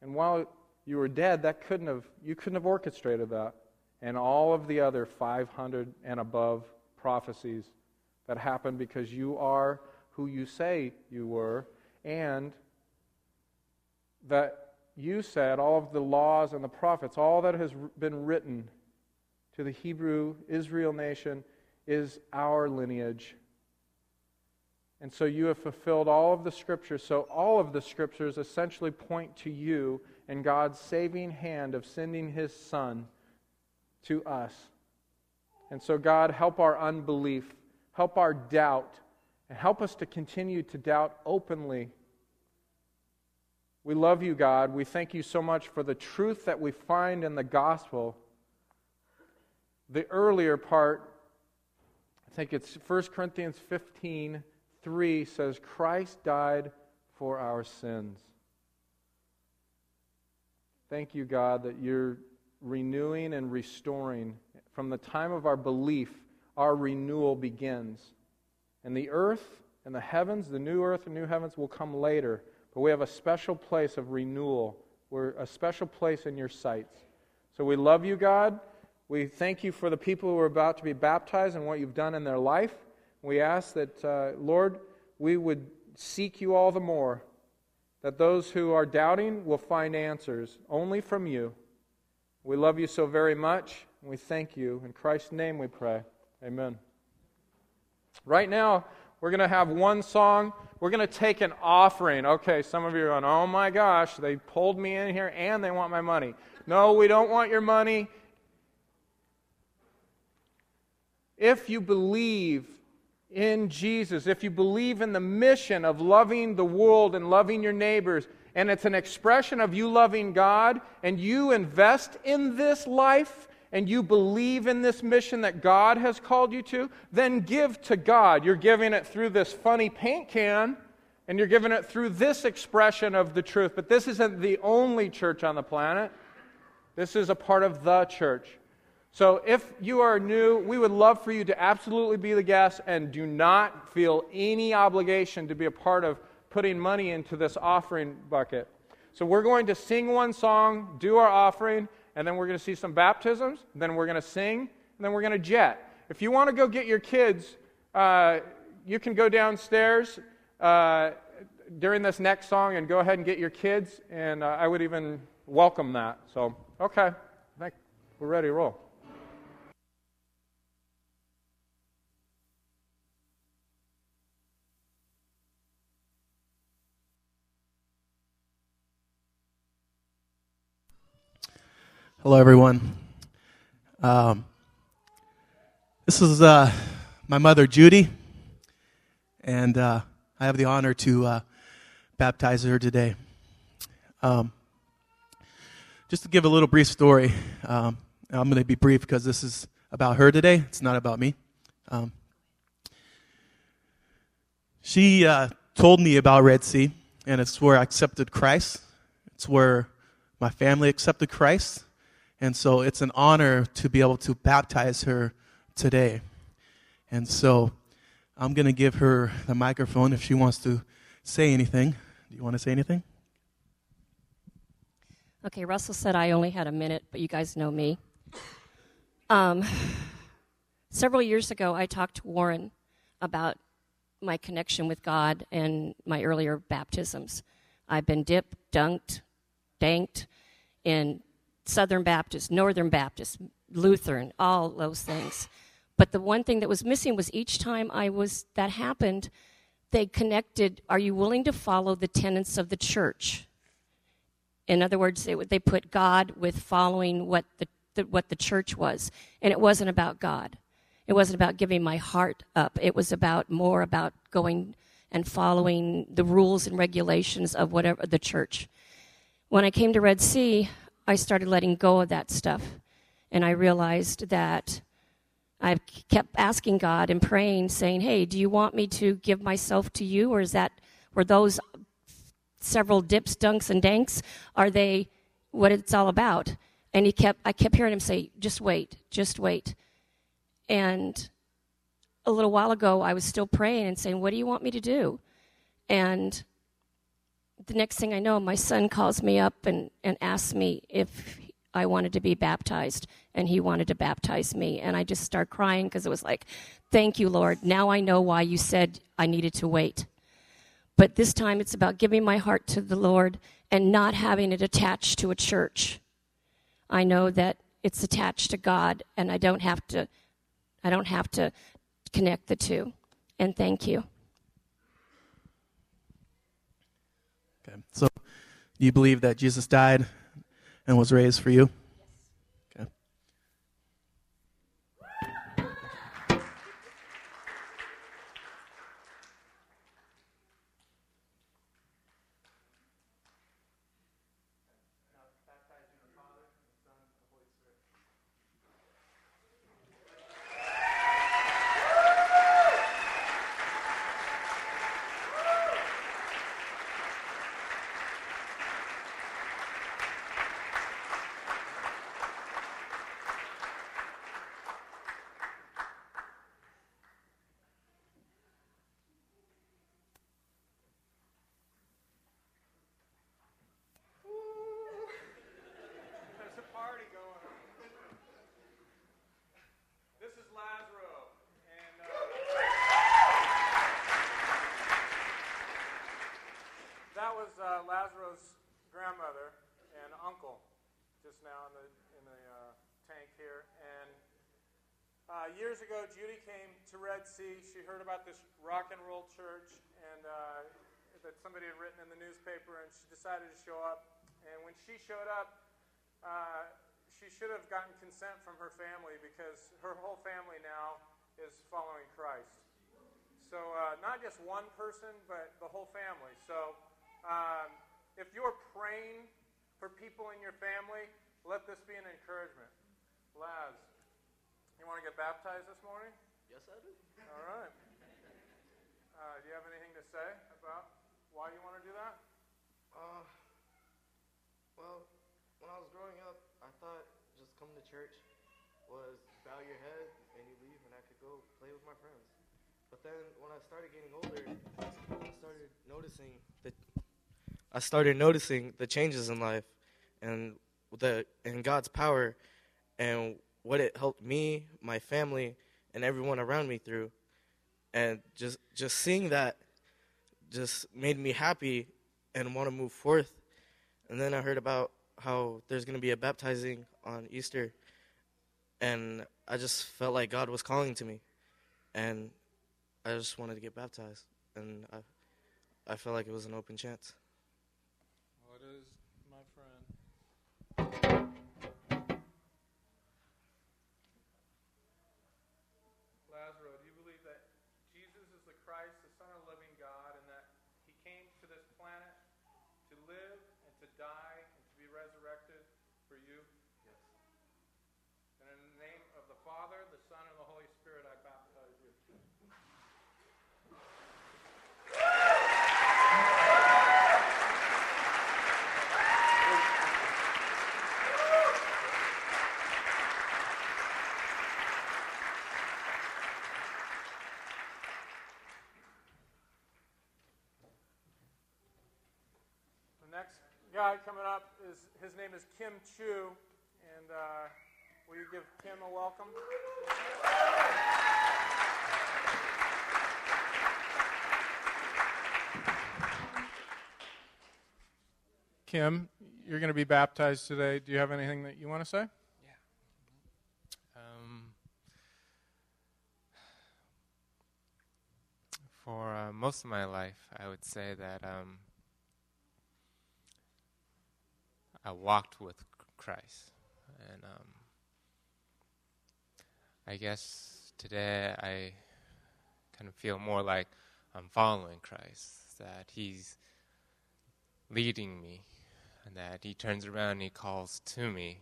And while you were dead, that couldn't have, you couldn't have orchestrated that. And all of the other 500 and above prophecies that happened because you are who you say you were, and that you said, all of the laws and the prophets, all that has been written to the Hebrew Israel nation is our lineage. And so you have fulfilled all of the scriptures. So all of the scriptures essentially point to you and God's saving hand of sending his son to us. And so, God, help our unbelief, help our doubt, and help us to continue to doubt openly we love you, God. We thank you so much for the truth that we find in the gospel. The earlier part, I think it's 1 Corinthians 15 3 says, Christ died for our sins. Thank you, God, that you're renewing and restoring. From the time of our belief, our renewal begins. And the earth and the heavens, the new earth and new heavens, will come later. But we have a special place of renewal. We're a special place in your sights. So we love you, God. We thank you for the people who are about to be baptized and what you've done in their life. We ask that, uh, Lord, we would seek you all the more, that those who are doubting will find answers only from you. We love you so very much, we thank you. In Christ's name we pray. Amen. Right now, we're going to have one song. We're going to take an offering. Okay, some of you are going, oh my gosh, they pulled me in here and they want my money. No, we don't want your money. If you believe in Jesus, if you believe in the mission of loving the world and loving your neighbors, and it's an expression of you loving God, and you invest in this life, and you believe in this mission that God has called you to, then give to God. You're giving it through this funny paint can, and you're giving it through this expression of the truth. But this isn't the only church on the planet, this is a part of the church. So if you are new, we would love for you to absolutely be the guest and do not feel any obligation to be a part of putting money into this offering bucket. So we're going to sing one song, do our offering, and then we're going to see some baptisms, then we're going to sing, and then we're going to jet. If you want to go get your kids, uh, you can go downstairs uh, during this next song and go ahead and get your kids, and uh, I would even welcome that. So, okay, I think we're ready to roll. Hello, everyone. Um, this is uh, my mother, Judy, and uh, I have the honor to uh, baptize her today. Um, just to give a little brief story, um, I'm going to be brief because this is about her today. It's not about me. Um, she uh, told me about Red Sea, and it's where I accepted Christ. It's where my family accepted Christ and so it's an honor to be able to baptize her today. And so I'm going to give her the microphone if she wants to say anything. Do you want to say anything? Okay, Russell said I only had a minute, but you guys know me. Um, several years ago, I talked to Warren about my connection with God and my earlier baptisms. I've been dipped, dunked, danked in Southern Baptist, Northern Baptist, Lutheran, all those things. But the one thing that was missing was each time I was that happened, they connected. Are you willing to follow the tenets of the church? In other words, they, they put God with following what the, the what the church was, and it wasn't about God. It wasn't about giving my heart up. It was about more about going and following the rules and regulations of whatever the church. When I came to Red Sea, I started letting go of that stuff. And I realized that I kept asking God and praying, saying, Hey, do you want me to give myself to you? Or is that, were those several dips, dunks, and danks, are they what it's all about? And he kept, I kept hearing him say, Just wait, just wait. And a little while ago, I was still praying and saying, What do you want me to do? And the next thing I know, my son calls me up and, and asks me if I wanted to be baptized, and he wanted to baptize me. And I just start crying because it was like, Thank you, Lord. Now I know why you said I needed to wait. But this time it's about giving my heart to the Lord and not having it attached to a church. I know that it's attached to God, and I don't have to. I don't have to connect the two. And thank you. Okay. So, do you believe that Jesus died and was raised for you? Okay. There's a party going on. This is Lazaro, and uh, that was uh, Lazaro's grandmother and uncle, just now in the in the uh, tank here. And uh, years ago, Judy came to Red Sea. She heard about this rock and roll church, and uh, that somebody had written in the newspaper, and she decided to show up. And when she showed up, uh, she should have gotten consent from her family because her whole family now is following Christ. So, uh, not just one person, but the whole family. So, um, if you're praying for people in your family, let this be an encouragement. Laz, you want to get baptized this morning? Yes, I do. All right. Uh, do you have anything to say about why you want to do that? Uh, well, when I was growing up, I thought coming to church was bow your head and you leave and I could go play with my friends. But then when I started getting older, I started noticing the I started noticing the changes in life and the and God's power and what it helped me, my family, and everyone around me through. And just just seeing that just made me happy and want to move forth. And then I heard about how there's going to be a baptizing on Easter, and I just felt like God was calling to me, and I just wanted to get baptized, and I, I felt like it was an open chance. What is my friend? Lazaro, do you believe that Jesus is the Christ, the Son of the living God, and that he came to this planet to live and to die and to be resurrected for you? Yes. And in the name of the Father, the Son, and the Holy Spirit, I baptize you. The next guy coming up is his name is Kim Chu, and uh, will you give Kim a welcome? Kim, you're going to be baptized today. Do you have anything that you want to say? Yeah. Um, for uh, most of my life, I would say that um, I walked with Christ, and um, I guess today I kind of feel more like I'm following Christ, that He's leading me, and that He turns around and He calls to me,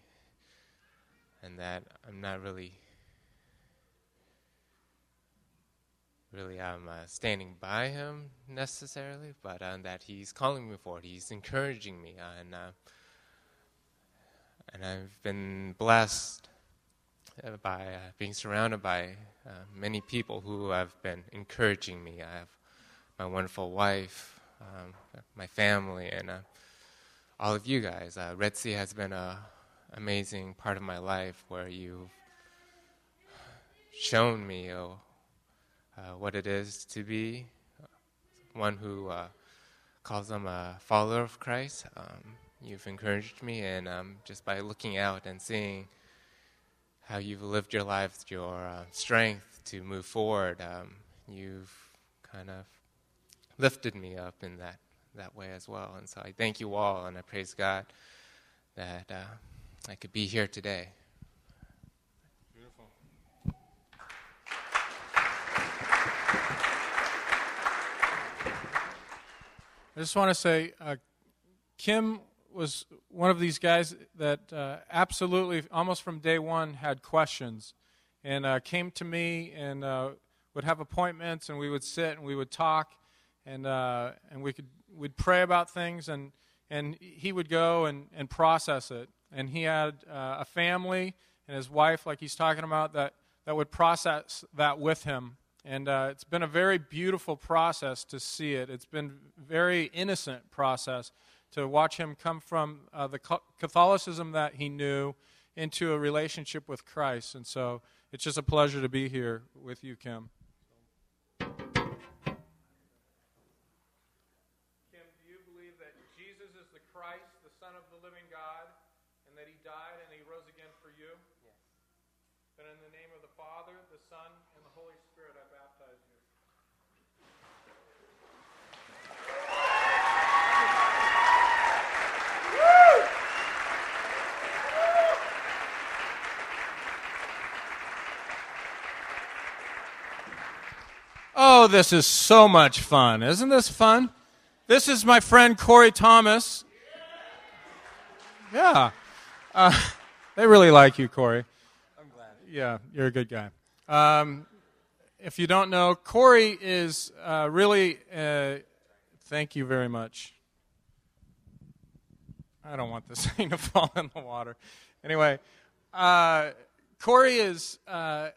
and that I'm not really really um, uh, standing by him necessarily, but uh, that he's calling me forward. He's encouraging me, uh, and uh, and I've been blessed uh, by uh, being surrounded by many people who have been encouraging me. I have my wonderful wife, um, my family, and all of you guys. Red Sea has been an amazing part of my life where you've shown me oh, uh, what it is to be one who uh, calls them a follower of Christ. Um, you've encouraged me, and um, just by looking out and seeing how you've lived your life, your uh, strength to move forward, um, you've kind of lifted me up in that, that way as well. And so I thank you all, and I praise God that uh, I could be here today. Beautiful. I just want to say, uh, Kim was one of these guys that uh, absolutely, almost from day one, had questions, and uh, came to me and uh, would have appointments, and we would sit and we would talk, and uh, and we could we'd pray about things, and and he would go and, and process it, and he had uh, a family and his wife, like he's talking about, that that would process that with him and uh, it's been a very beautiful process to see it. It's been very innocent process to watch him come from uh, the Catholicism that he knew into a relationship with Christ. And so it's just a pleasure to be here with you, Kim. Kim, do you believe that Jesus is the Christ, the Son of the living God, and that he died and he rose again for you? Yes. Then in the name of the Father, the Son, and the Holy Spirit, I baptize you. Oh, this is so much fun. Isn't this fun? This is my friend Corey Thomas. Yeah. Uh, they really like you, Corey. I'm glad. Yeah, you're a good guy. Um, if you don't know, Corey is uh, really, uh, thank you very much. I don't want this thing to fall in the water. Anyway, uh, Corey is uh,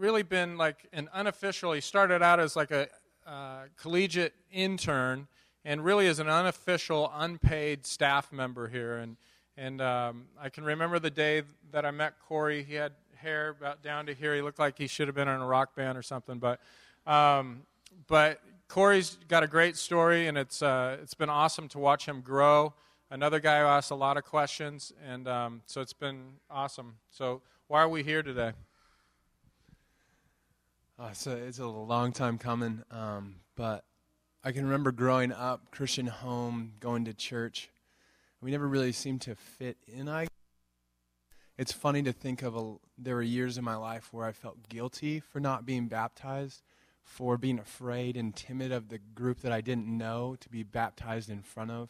really been like an unofficial, he started out as like a uh, collegiate intern and really is an unofficial, unpaid staff member here. And, and um, I can remember the day that I met Corey. He had hair about down to here. He looked like he should have been in a rock band or something. But, um, but Corey's got a great story, and it's, uh, it's been awesome to watch him grow. Another guy who asked a lot of questions, and um, so it's been awesome. So, why are we here today? Uh, so it's a long time coming, um, but I can remember growing up, Christian home, going to church. We never really seemed to fit in. I it's funny to think of a, there were years in my life where I felt guilty for not being baptized, for being afraid and timid of the group that I didn't know to be baptized in front of,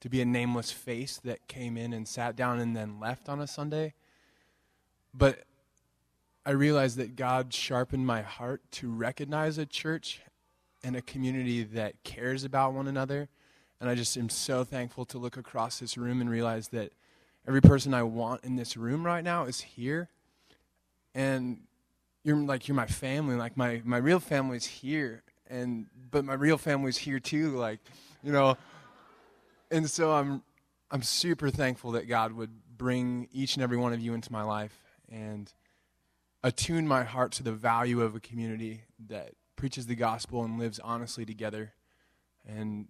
to be a nameless face that came in and sat down and then left on a Sunday. But I realized that God sharpened my heart to recognize a church and a community that cares about one another. And I just am so thankful to look across this room and realize that every person I want in this room right now is here. And you're like you're my family. Like my, my real family's here. And but my real family's here too, like, you know. And so I'm I'm super thankful that God would bring each and every one of you into my life and attune my heart to the value of a community that preaches the gospel and lives honestly together. And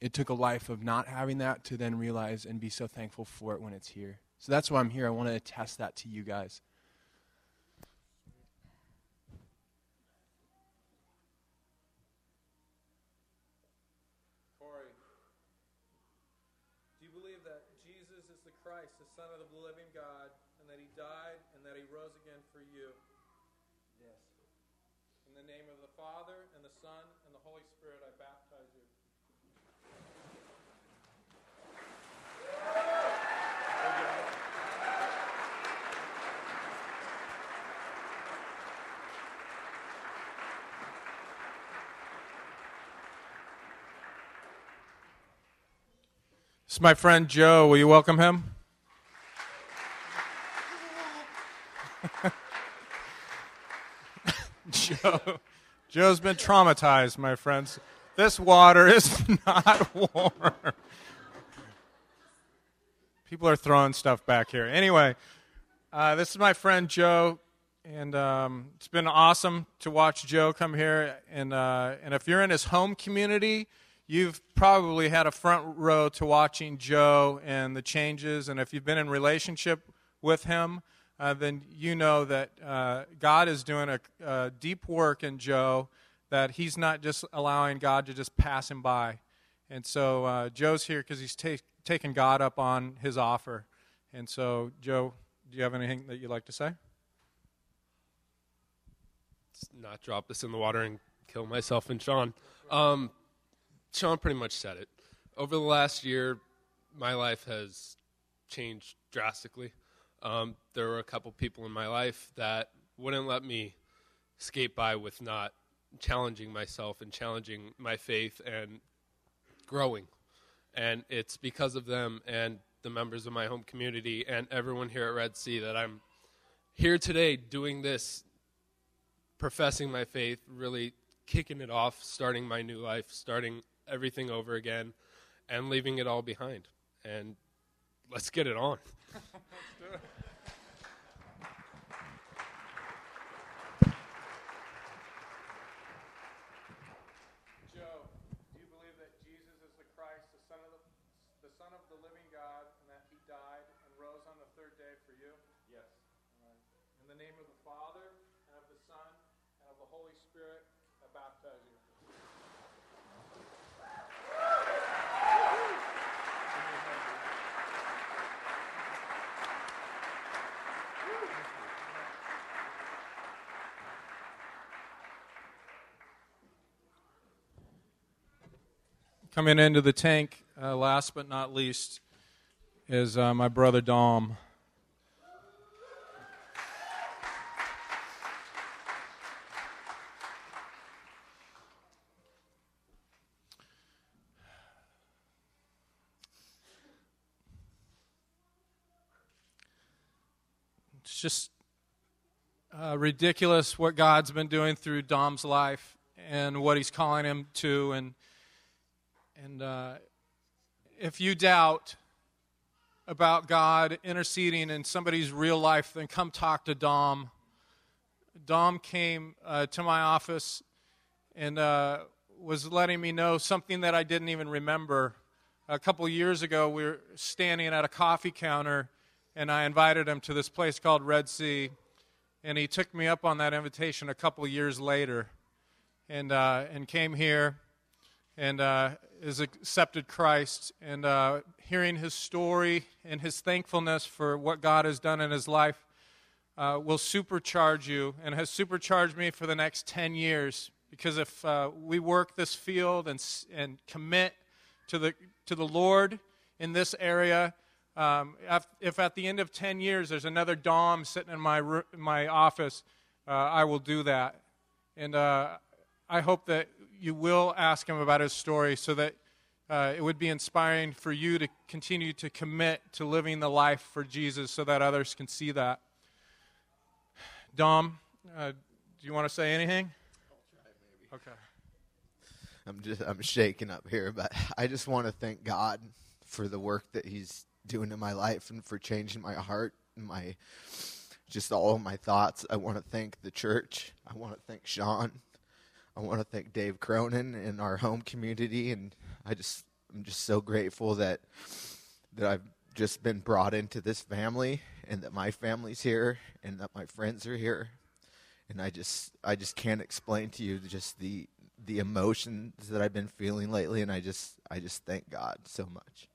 it took a life of not having that to then realize and be so thankful for it when it's here. So that's why I'm here. I want to attest that to you guys. Corey, do you believe that Jesus is the Christ, the Son of the living God, and that he died and that he rose again for you? Yes. In the name of the Father, and the Son, and the Holy Spirit, I baptize you. My friend Joe. Will you welcome him? Joe. Joe's been traumatized, my friends. This water is not warm. People are throwing stuff back here. Anyway, uh, this is my friend Joe, and um, it's been awesome to watch Joe come here. And uh, and if you're in his home community, you've probably had a front row to watching Joe and the changes. And if you've been in relationship with him, uh, then you know that uh, God is doing a, a, deep work in Joe, that he's not just allowing God to just pass him by. And so uh, Joe's here because he's ta- taken God up on his offer. And so, Joe, do you have anything that you'd like to say? Not drop this in the water and kill myself and Sean. Um, Sean pretty much said it. Over the last year, my life has changed drastically. Um, there were a couple people in my life that wouldn't let me skate by with not challenging myself and challenging my faith and growing. And it's because of them and the members of my home community and everyone here at Red Sea that I'm here today doing this, professing my faith, really kicking it off, starting my new life, starting everything over again, and leaving it all behind. And let's get it on. Joe, do you believe that Jesus is the Christ, the Son of the, the Son of the living God, and that He died and rose on the third day for you? Yes. In the name of the Father and of the Son and of the Holy Spirit, I baptize you. Coming into the tank, uh, last but not least, is uh, my brother Dom. It's just uh, ridiculous what God's been doing through Dom's life and what He's calling him to, and and uh, if you doubt about God interceding in somebody's real life, then come talk to Dom. Dom came uh, to my office and uh, was letting me know something that I didn't even remember. A couple years ago, we were standing at a coffee counter, and I invited him to this place called Red Sea, and he took me up on that invitation a couple years later, and uh, and came here, and uh, has accepted Christ, and uh, hearing his story and his thankfulness for what God has done in his life uh, will supercharge you and has supercharged me for the next 10 years. Because if uh, we work this field and, and commit to the, to the Lord in this area, um, if, at the end of 10 years there's another Dom sitting in my, my office, uh, I will do that. And uh, I hope that you will ask him about his story so that uh, it would be inspiring for you to continue to commit to living the life for Jesus so that others can see that. Dom, uh, do you want to say anything? Okay. I'm just I'm shaking up here, but I just want to thank God for the work that He's doing in my life and for changing my heart and my just all of my thoughts. I want to thank the church. I want to thank Sean. I want to thank Dave Cronin and our home community, and I just I'm just so grateful that that I've just been brought into this family and that my family's here and that my friends are here. And I just I just can't explain to you just the the emotions that I've been feeling lately and I just I just thank God so much.